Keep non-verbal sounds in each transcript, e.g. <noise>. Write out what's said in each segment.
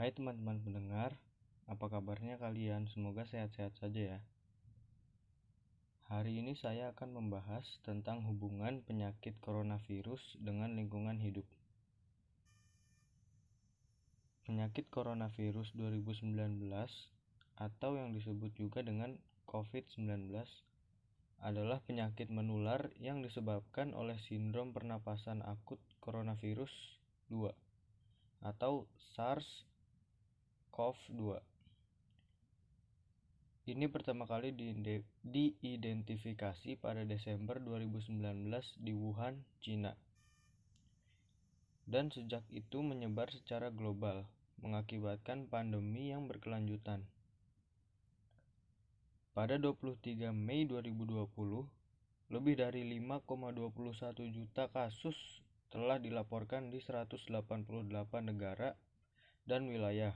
Hai teman-teman pendengar, apa kabarnya kalian? Semoga sehat-sehat saja ya. Hari ini saya akan membahas tentang hubungan penyakit coronavirus dengan lingkungan hidup. Penyakit coronavirus 2019 atau yang disebut juga dengan COVID-19 adalah penyakit menular yang disebabkan oleh sindrom pernapasan akut coronavirus 2 atau SARS-CoV-2. Ini pertama kali diidentifikasi pada Desember 2019 di Wuhan, Cina. Dan sejak itu menyebar secara global, mengakibatkan pandemi yang berkelanjutan. Pada 23 Mei 2020, lebih dari 5,21 juta kasus telah dilaporkan di 188 negara dan wilayah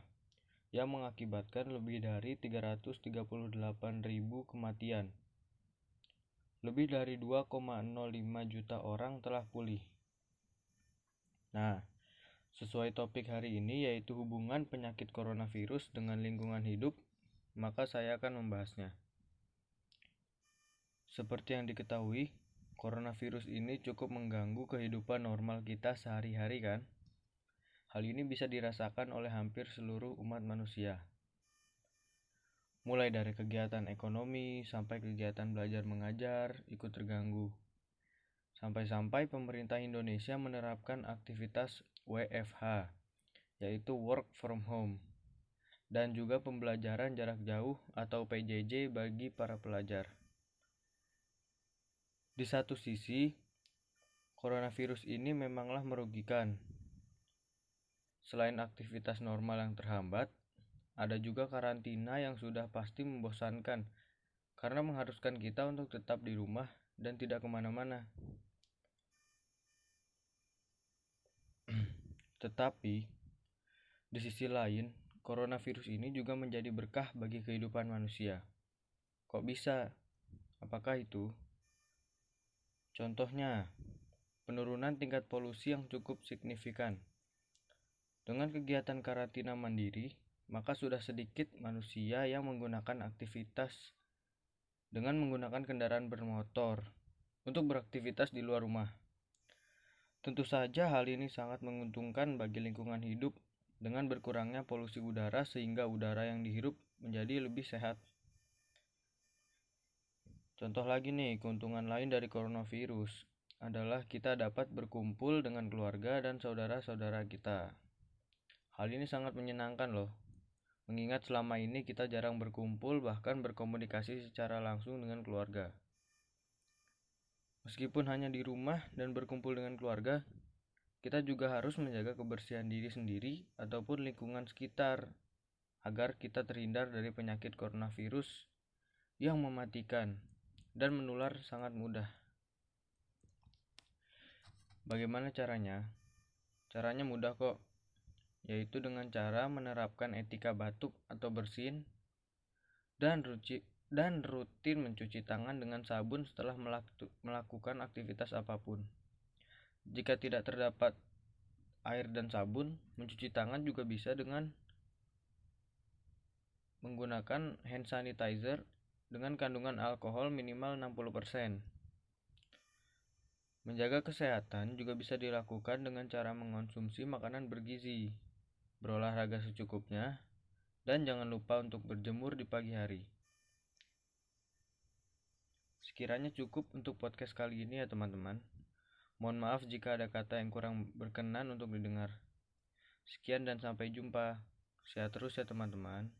yang mengakibatkan lebih dari 338.000 kematian. Lebih dari 2,05 juta orang telah pulih. Nah, sesuai topik hari ini yaitu hubungan penyakit coronavirus dengan lingkungan hidup, maka saya akan membahasnya. Seperti yang diketahui, coronavirus ini cukup mengganggu kehidupan normal kita sehari-hari kan? Hal ini bisa dirasakan oleh hampir seluruh umat manusia. Mulai dari kegiatan ekonomi sampai kegiatan belajar mengajar ikut terganggu. Sampai-sampai pemerintah Indonesia menerapkan aktivitas WFH, yaitu work from home, dan juga pembelajaran jarak jauh atau PJJ bagi para pelajar. Di satu sisi, coronavirus ini memanglah merugikan. Selain aktivitas normal yang terhambat, ada juga karantina yang sudah pasti membosankan karena mengharuskan kita untuk tetap di rumah dan tidak ke mana-mana. <clears throat> Tetapi, di sisi lain, coronavirus ini juga menjadi berkah bagi kehidupan manusia. Kok bisa? Apakah itu? Contohnya, penurunan tingkat polusi yang cukup signifikan. Dengan kegiatan karantina mandiri, maka sudah sedikit manusia yang menggunakan aktivitas dengan menggunakan kendaraan bermotor untuk beraktivitas di luar rumah. Tentu saja hal ini sangat menguntungkan bagi lingkungan hidup dengan berkurangnya polusi udara sehingga udara yang dihirup menjadi lebih sehat. Contoh lagi nih, keuntungan lain dari coronavirus adalah kita dapat berkumpul dengan keluarga dan saudara-saudara kita. Hal ini sangat menyenangkan loh. Mengingat selama ini kita jarang berkumpul bahkan berkomunikasi secara langsung dengan keluarga. Meskipun hanya di rumah dan berkumpul dengan keluarga, kita juga harus menjaga kebersihan diri sendiri ataupun lingkungan sekitar agar kita terhindar dari penyakit coronavirus yang mematikan dan menular sangat mudah. Bagaimana caranya? Caranya mudah kok, yaitu dengan cara menerapkan etika batuk atau bersin dan ruci dan rutin mencuci tangan dengan sabun setelah melakukan aktivitas apa pun. Jika tidak terdapat air dan sabun, mencuci tangan juga bisa dengan menggunakan hand sanitizer dengan kandungan alkohol minimal 60%. Menjaga kesehatan juga bisa dilakukan dengan cara mengonsumsi makanan bergizi, berolahraga secukupnya, dan jangan lupa untuk berjemur di pagi hari. Sekiranya cukup untuk podcast kali ini ya teman-teman. Mohon maaf jika ada kata yang kurang berkenan untuk didengar. Sekian dan sampai jumpa. Sehat terus ya teman-teman.